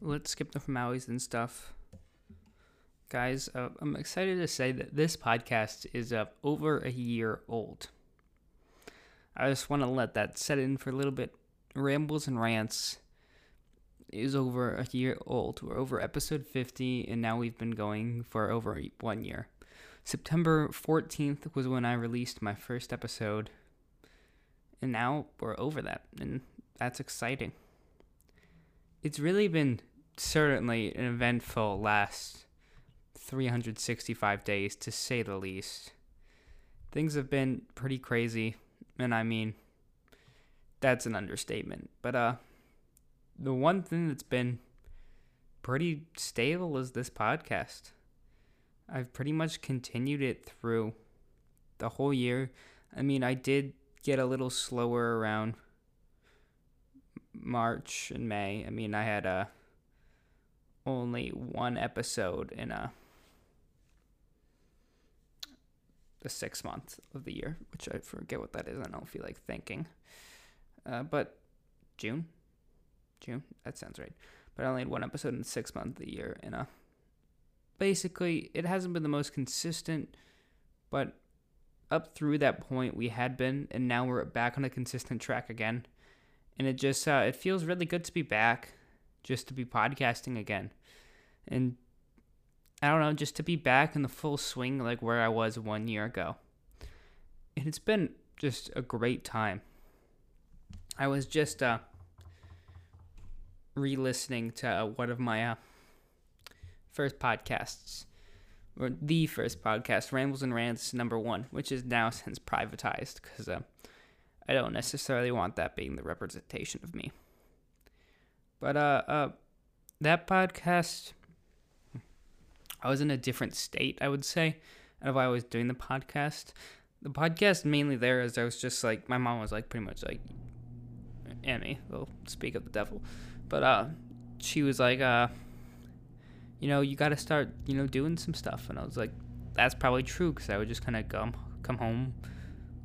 let's skip the formalities and stuff. Guys, uh, I'm excited to say that this podcast is uh, over a year old. I just want to let that set in for a little bit. Rambles and Rants is over a year old. We're over episode 50, and now we've been going for over one year. September 14th was when I released my first episode, and now we're over that, and that's exciting. It's really been certainly an eventful last 365 days, to say the least. Things have been pretty crazy, and I mean, that's an understatement. But, uh, the one thing that's been pretty stable is this podcast. I've pretty much continued it through the whole year. I mean, I did get a little slower around March and May. I mean, I had a uh, only one episode in a the sixth month of the year, which I forget what that is. I don't feel like thinking. Uh, but June, June, that sounds right. But I only had one episode in the sixth month of the year, and uh, basically it hasn't been the most consistent, but up through that point we had been, and now we're back on a consistent track again, and it just uh, it feels really good to be back, just to be podcasting again, and I don't know, just to be back in the full swing like where I was one year ago. And it's been just a great time. I was just uh, re listening to uh, one of my uh, first podcasts, or the first podcast, Rambles and Rants number one, which is now since privatized because uh, I don't necessarily want that being the representation of me. But uh, uh, that podcast I was in a different state, I would say, of why I was doing the podcast. The podcast mainly there is I was just like my mom was like pretty much like Annie, will speak of the devil. But uh she was like, uh you know, you gotta start, you know, doing some stuff and I was like, that's probably true because I would just kinda come come home,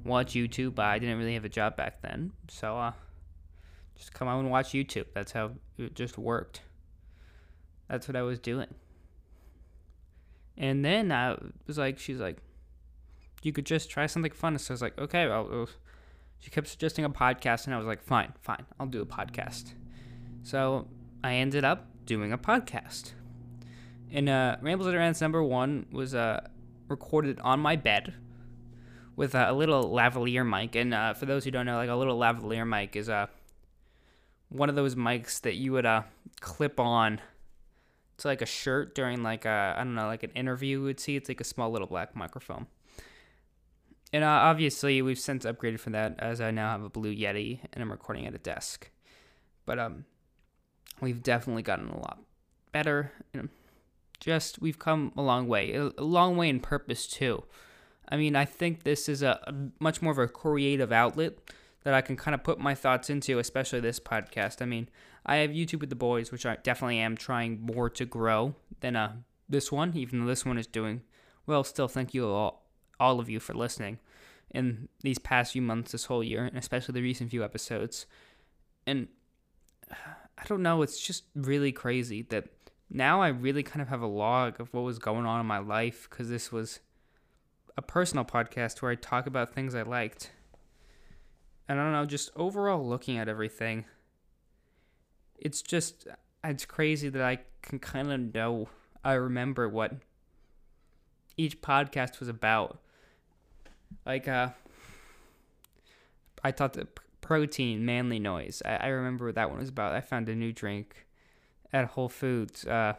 watch YouTube, but I didn't really have a job back then. So uh just come out and watch YouTube. That's how it just worked. That's what I was doing. And then I was like, she's like, you could just try something fun. So I was like, okay. Well, she kept suggesting a podcast, and I was like, fine, fine, I'll do a podcast. So I ended up doing a podcast. And uh, Rambles and Rants number one was uh, recorded on my bed with uh, a little lavalier mic. And uh, for those who don't know, like a little lavalier mic is uh, one of those mics that you would uh, clip on to like a shirt during like a I don't know like an interview you would see. It's like a small little black microphone. And uh, obviously we've since upgraded from that as I now have a Blue Yeti and I'm recording at a desk. But um, we've definitely gotten a lot better. And just we've come a long way, a, a long way in purpose too. I mean, I think this is a, a much more of a creative outlet that I can kind of put my thoughts into, especially this podcast. I mean, I have YouTube with the boys, which I definitely am trying more to grow than uh, this one, even though this one is doing well. Still, thank you all, all of you for listening in these past few months, this whole year, and especially the recent few episodes. And I don't know, it's just really crazy that now I really kind of have a log of what was going on in my life because this was a personal podcast where I talk about things I liked I don't know, just overall looking at everything, it's just it's crazy that I can kind of know I remember what each podcast was about. Like uh I thought the protein manly noise. I, I remember what that one was about. I found a new drink at Whole Foods. Uh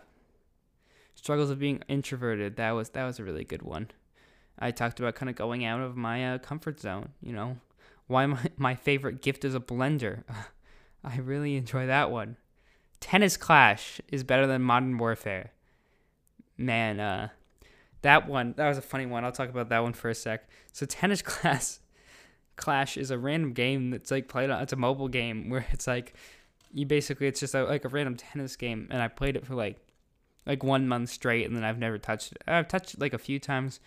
struggles of being introverted. That was that was a really good one. I talked about kind of going out of my uh, comfort zone, you know, why my, my favorite gift is a blender. I really enjoy that one. Tennis Clash is better than Modern Warfare. Man, uh, that one, that was a funny one. I'll talk about that one for a sec. So, Tennis Clash, Clash is a random game that's like played on, it's a mobile game where it's like, you basically, it's just a, like a random tennis game. And I played it for like, like one month straight and then I've never touched it. I've touched it like a few times,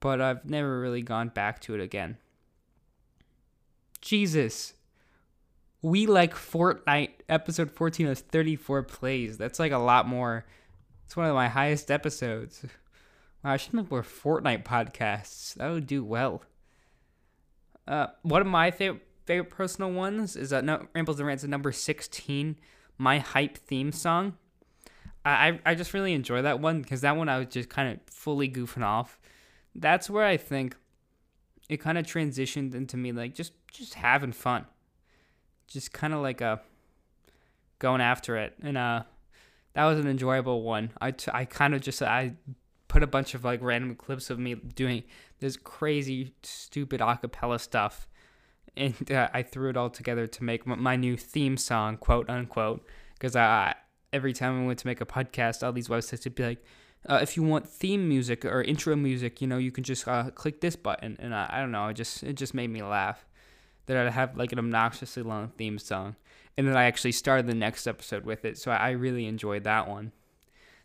but I've never really gone back to it again. Jesus. We Like Fortnite episode 14 has 34 plays. That's like a lot more. It's one of my highest episodes. Wow, I should make more Fortnite podcasts. That would do well. Uh, one of my favorite favorite personal ones is uh, no, Rambles and Rants number 16, my hype theme song. I, I just really enjoy that one because that one I was just kind of fully goofing off. That's where I think it kind of transitioned into me like just just having fun, just kind of like a uh, going after it, and uh, that was an enjoyable one. I, t- I kind of just I put a bunch of like random clips of me doing this crazy stupid acapella stuff, and uh, I threw it all together to make my new theme song, quote unquote, because I every time I went to make a podcast, all these websites would be like, uh, if you want theme music or intro music, you know, you can just uh, click this button. And I, I don't know, it just it just made me laugh that I'd have like an obnoxiously long theme song, and then I actually started the next episode with it. So I, really enjoyed that one.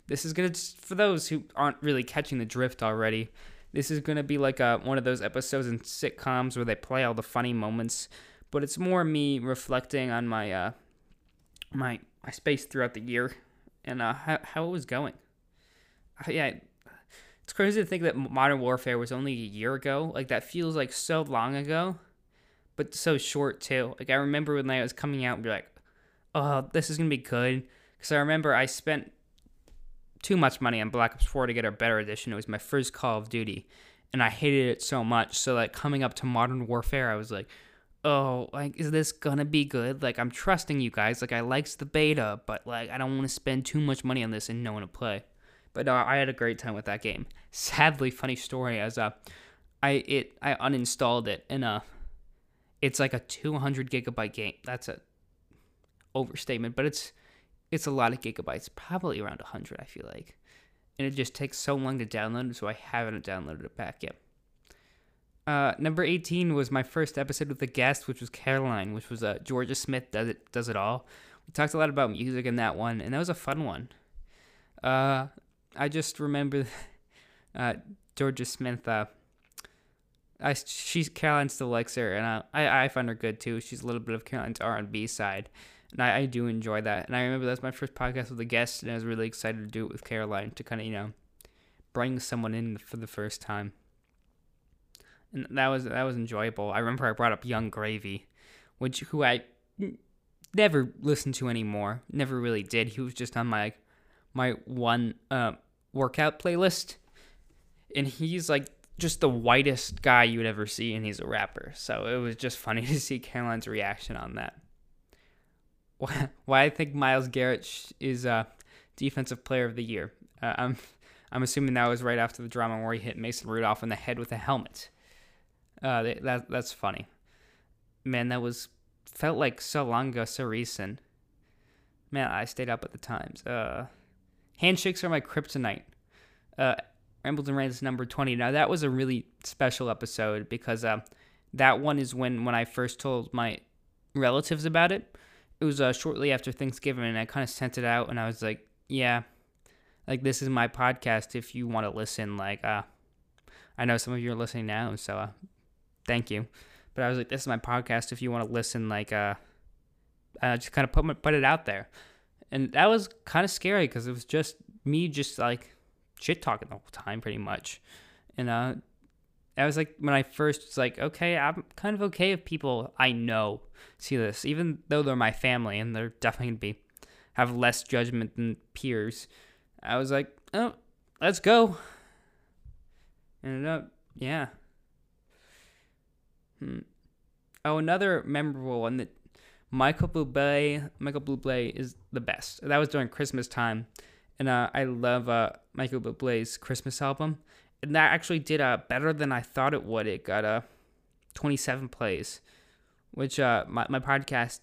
This is gonna for those who aren't really catching the drift already. This is gonna be like a, uh, one of those episodes in sitcoms where they play all the funny moments, but it's more me reflecting on my uh, my my space throughout the year and uh, how, how it was going. Yeah, it's crazy to think that Modern Warfare was only a year ago. Like that feels like so long ago, but so short too. Like I remember when that was coming out, and be like, "Oh, this is gonna be good," because I remember I spent too much money on Black Ops 4 to get a better edition. It was my first Call of Duty, and I hated it so much. So like coming up to Modern Warfare, I was like, oh, like, is this gonna be good? Like, I'm trusting you guys. Like, I liked the beta, but like, I don't want to spend too much money on this and no one to play. But no, I had a great time with that game. Sadly, funny story as uh, I it I uninstalled it and uh, it's like a 200 gigabyte game. That's a overstatement, but it's it's a lot of gigabytes, probably around 100. I feel like, and it just takes so long to download, so I haven't downloaded it back yet. Uh, number 18 was my first episode with a guest, which was Caroline, which was uh, Jorja Smith does it does it all. We talked a lot about music in that one, and that was a fun one. Uh, I just remember uh, Jorja Smith. I she's Caroline still likes her, and I, I, I find her good too. She's a little bit of Caroline's R and B side, and I, I do enjoy that. And I remember that was my first podcast with a guest, and I was really excited to do it with Caroline to kind of you know bring someone in for the first time and that was that was enjoyable. I remember I brought up Yung Gravy, which who I never listened to anymore. Never really did. He was just on my my one uh, workout playlist, and he's like just the whitest guy you would ever see, and he's a rapper. So it was just funny to see Caroline's reaction on that. Why, I think Myles Garrett is a uh, defensive player of the year. Uh, I'm I'm assuming that was right after the drama where he hit Mason Rudolph in the head with a helmet. Uh, that that's funny. Man, that was felt like so long ago, so recent. Man, I stayed up at the times. Uh, handshakes are my kryptonite. Uh, and Rants number twenty. Now that was a really special episode because uh, that one is when when I first told my relatives about it. It was uh, shortly after Thanksgiving, and I kind of sent it out, and I was like, "Yeah, like this is my podcast. If you want to listen, like, uh, I know some of you are listening now, so uh, thank you. But I was like, this is my podcast. If you want to listen, like, uh, I just kind of put my, put it out there, and that was kind of scary because it was just me, just like shit talking the whole time, pretty much. And uh, I was like, when I first was like, okay, I'm kind of okay if people I know see this, even though they're my family and they're definitely gonna be have less judgment than peers. I was like, oh, let's go. And uh, yeah, Hmm. Oh, another memorable one that Michael Bublé. Michael Bublé is the best. That was during Christmas time, and uh, I love uh, Michael Bublé's Christmas album, and that actually did uh, better than I thought it would. It got uh, 27 plays, which uh, my my podcast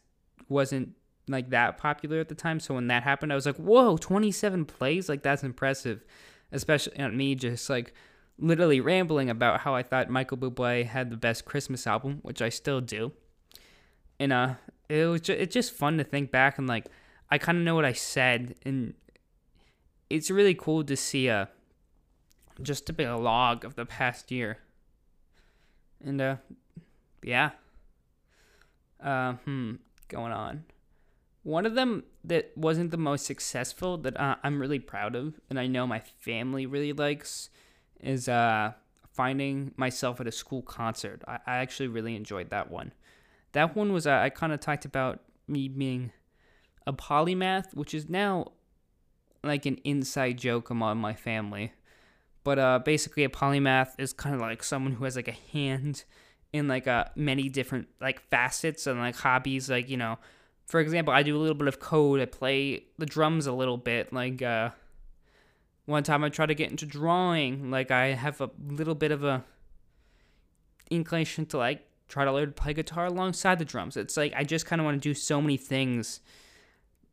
wasn't like that popular at the time. So when that happened, I was like, "Whoa, 27 plays! Like that's impressive." Especially on me, just like literally rambling about how I thought Michael Bublé had the best Christmas album, which I still do. And uh, it was just, it's just fun to think back and like I kind of know what I said, and it's really cool to see a uh, just a bit of log of the past year. And uh, yeah. Uh, hmm. going on. One of them that wasn't the most successful that uh, I'm really proud of, and I know my family really likes, is uh, finding myself at a school concert. I, I actually really enjoyed that one. That one was uh, I kind of talked about me being a polymath, which is now like an inside joke among my family. But uh, basically, a polymath is kind of like someone who has like a hand in like uh, many different like facets and like hobbies. Like you know, for example, I do a little bit of code. I play the drums a little bit. Like uh, one time, I tried to get into drawing. Like I have a little bit of a inclination to like try to learn to play guitar alongside the drums. It's like I just kind of want to do so many things.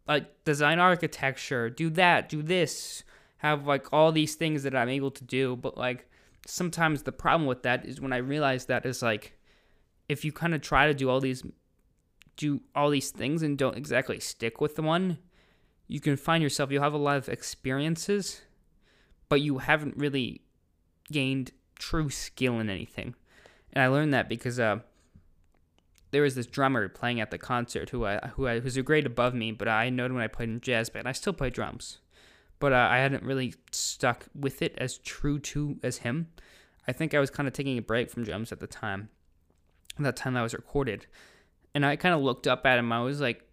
Like design architecture, do that, do this, have like all these things that I'm able to do, but like sometimes the problem with that is when I realize that is like if you kind of try to do all these do all these things and don't exactly stick with the one, you can find yourself you'll have a lot of experiences, but you haven't really gained true skill in anything. And I learned that because uh, there was this drummer playing at the concert who I who I was a grade above me, but I noted when I played in jazz band, I still play drums, but uh, I hadn't really stuck with it as true to as him. I think I was kind of taking a break from drums at the time. At that time I was recorded, and I kind of looked up at him. I was like,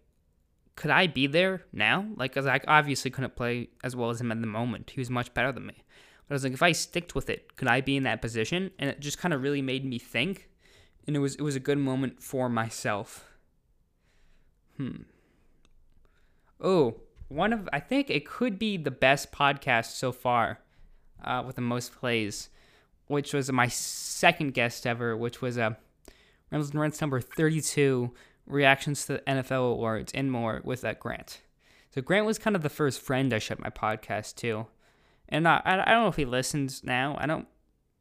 could I be there now? Like, cause I obviously couldn't play as well as him at the moment. He was much better than me. I was like, if I sticked with it, could I be in that position? And it just kind of really made me think, and it was it was a good moment for myself. Hmm. Oh, one of I think it could be the best podcast so far, uh, with the most plays, which was my second guest ever, which was a uh, Rambles and Rants number thirty-two, reactions to the NFL awards and more with that Grant. So Grant was kind of the first friend I showed my podcast to. And I, I don't know if he listens now. I don't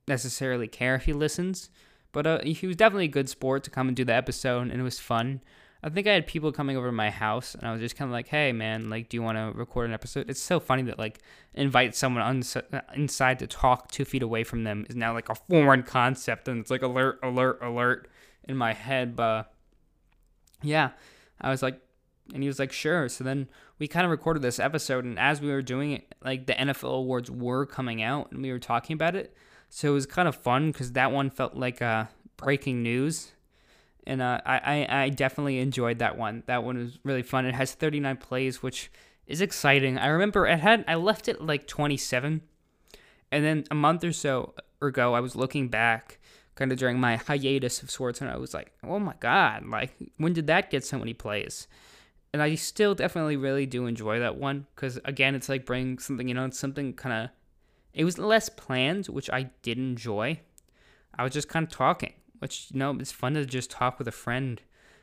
necessarily care if he listens, but uh, he was definitely a good sport to come and do the episode, and it was fun. I think I had people coming over to my house, and I was just kind of like, "Hey, man, like, do you want to record an episode?" It's so funny that like invite someone uns- inside to talk two feet away from them is now like a foreign concept, and it's like alert, alert, alert in my head. But yeah, I was like, and he was like, sure. So then we kind of recorded this episode, and as we were doing it, like the NFL awards were coming out, and we were talking about it. So it was kind of fun because that one felt like uh, breaking news, and uh, I, I I definitely enjoyed that one. That one was really fun. It has 39 plays, which is exciting. I remember it had I left it like 27, and then a month or so ago, I was looking back kind of during my hiatus of sorts, and I was like, oh my god, like when did that get so many plays? And I still definitely really do enjoy that one because again, it's like bringing something you know, it's something kind of. It was less planned, which I did enjoy. I was just kind of talking, which you know, it's fun to just talk with a friend.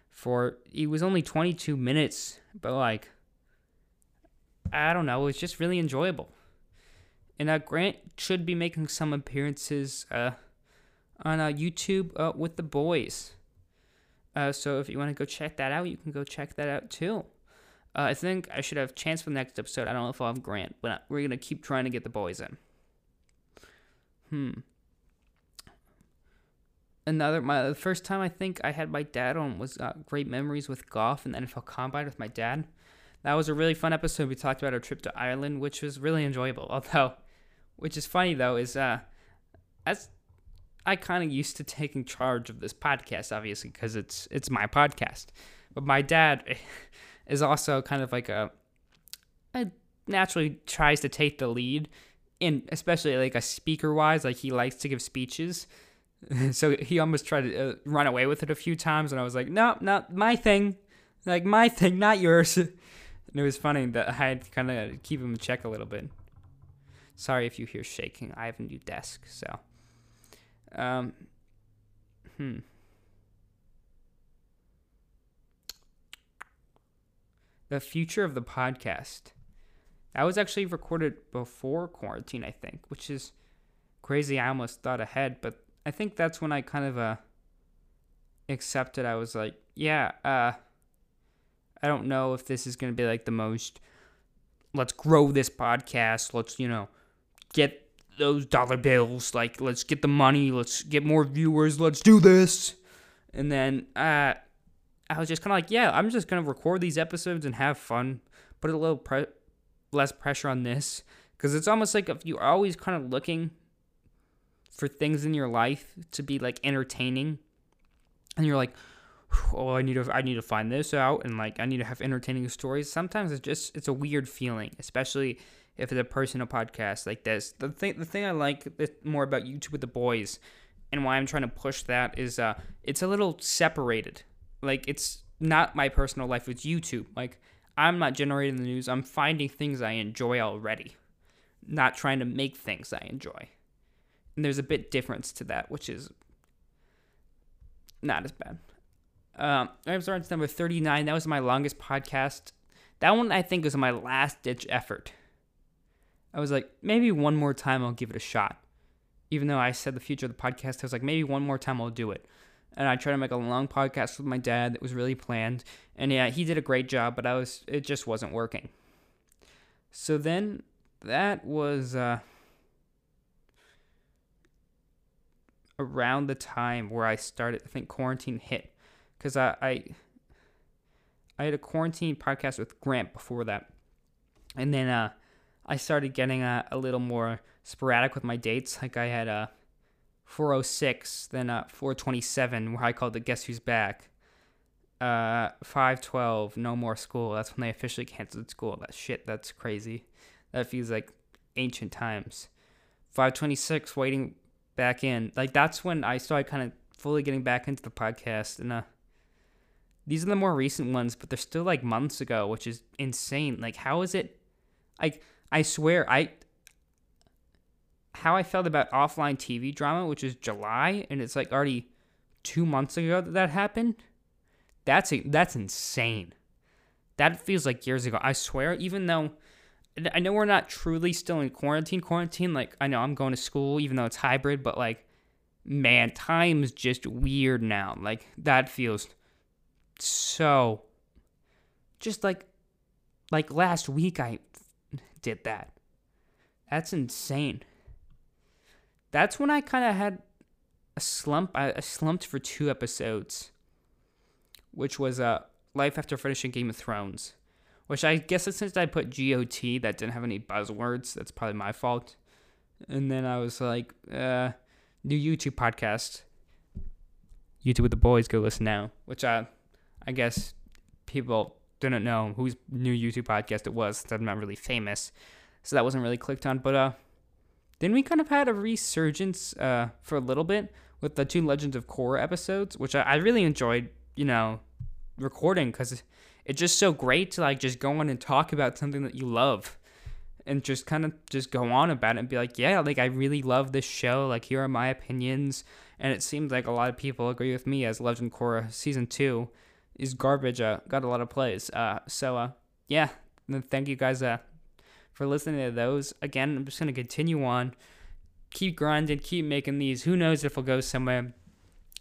For it was only 22 minutes, but like, I don't know, it was just really enjoyable. And uh, Grant should be making some appearances uh, on uh, YouTube uh, with the boys. Uh, so if you want to go check that out, you can go check that out too. Uh, I think I should have chance for the next episode. I don't know if I'll have Grant, but we're gonna keep trying to get the boys in. Hmm. Another my the first time I think I had my dad on was uh, great memories with golf and the NFL Combine with my dad. That was a really fun episode. We talked about our trip to Ireland, which was really enjoyable. Although, which is funny though, is uh, as I kind of used to taking charge of this podcast, obviously, because it's it's my podcast. But my dad is also kind of like a, a naturally tries to take the lead, in especially like a speaker wise, like he likes to give speeches. so he almost tried to uh, run away with it a few times, and I was like, no, not my thing, like my thing, not yours. and it was funny that I had to kind of keep him in check a little bit. Sorry if you hear shaking. I have a new desk, so. Um, hmm. The future of the podcast. That was actually recorded before quarantine, I think, which is crazy. I almost thought ahead, but I think that's when I kind of uh accepted. I was like, yeah, uh, I don't know if this is gonna be like the most. Let's grow this podcast. Let's you know get those dollar bills. Like, let's get the money. Let's get more viewers. Let's do this. And then, uh, I was just kind of like, yeah, I'm just gonna record these episodes and have fun, put a little pre- less pressure on this, because it's almost like if you're always kind of looking for things in your life to be like entertaining, and you're like, oh, I need to, I need to find this out, and like I need to have entertaining stories. Sometimes it's just, it's a weird feeling, especially if it's a personal podcast like this. The thing, the thing I like more about YouTube with the boys, and why I'm trying to push that is, uh, it's a little separated like it's not my personal life, it's YouTube. Like I'm not generating the news. I'm finding things I enjoy already. Not trying to make things I enjoy. And there's a bit difference to that, which is not as bad. Um, I'm starting to number 39. That was my longest podcast. That one I think was my last ditch effort. I was like, maybe one more time I'll give it a shot. Even though I said the future of the podcast, I was like, maybe one more time I'll do it and I tried to make a long podcast with my dad that was really planned. And yeah, he did a great job, but I was it just wasn't working. So then that was uh, around the time where I started. I think quarantine hit because I, I I had a quarantine podcast with Grant before that, and then uh, I started getting a, a little more sporadic with my dates. Like I had a uh, 406, then uh, 427, where I called the Guess Who's Back. Uh, 512, No More School. That's when they officially canceled school. That shit, that's crazy. That feels like ancient times. 526, waiting back in. Like, that's when I started kind of fully getting back into the podcast. And, uh, these are the more recent ones, but they're still like months ago, which is insane. Like, how is it? Like, I swear, I how I felt about offline TV drama, which is July, and it's like already two months ago that that happened. That's that's insane. That feels like years ago. I swear, even though I know we're not truly still in quarantine, quarantine. Like I know I'm going to school, even though it's hybrid, but like, man, time's just weird now. Like that feels so. Just like, like last week I did that. That's insane that's when I kind of had a slump. I, I, slumped for two episodes, which was uh, Life After Finishing Game of Thrones, which I guess since I put GOT that didn't have any buzzwords, that's probably my fault. And then I was like, uh, new YouTube podcast. YouTube with the boys, go listen now. Which I, I guess people didn't know whose new YouTube podcast it was. I'm not really famous, so that wasn't really clicked on. But uh, then we kind of had a resurgence uh, for a little bit with the two Legends of Korra episodes, which I, I really enjoyed, you know, recording because it's just so great to like just go on and talk about something that you love and just kind of just go on about it and be like, yeah, like I really love this show. Like here are my opinions, and it seems like a lot of people agree with me as Legend Korra season two is garbage. Uh, got a lot of plays. Uh, so uh, yeah, thank you guys. Uh, for listening to those. Again, I'm just to continue on, keep grinding, keep making these. Who knows if we'll go somewhere.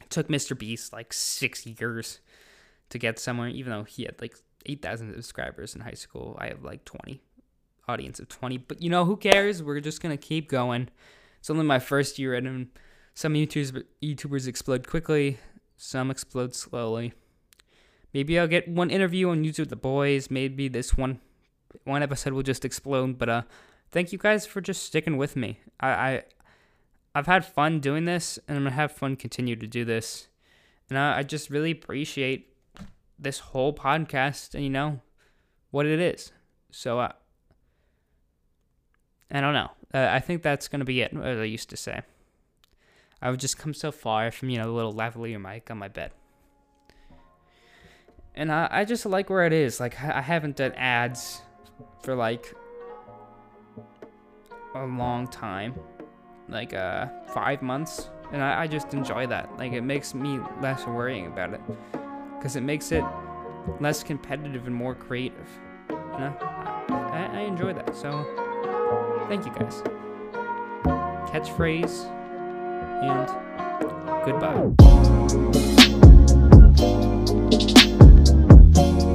It took Mr. Beast like six years to get somewhere, even though he had like 8,000 subscribers in high school. I have like 20, audience of 20. But you know, who cares? We're just to keep going. It's only my first year, and some YouTubers, YouTubers explode quickly, some explode slowly. Maybe I'll get one interview on YouTube with the boys. Maybe this one one episode will just explode. But uh, thank you guys for just sticking with me. I, I I've had fun doing this, and I'm gonna have fun continue to do this. And I, I just really appreciate this whole podcast, and you know what it is. So uh, I don't know. Uh, I think that's gonna be it. As I used to say, I would just come so far from you know the little lavalier mic on my bed and I, I just like where it is. Like I haven't done ads for like a long time, like uh five months, and I, I just enjoy that. Like it makes me less worrying about it, because it makes it less competitive and more creative. You know, I, I enjoy that. So thank you guys. Catchphrase and goodbye. Thank you.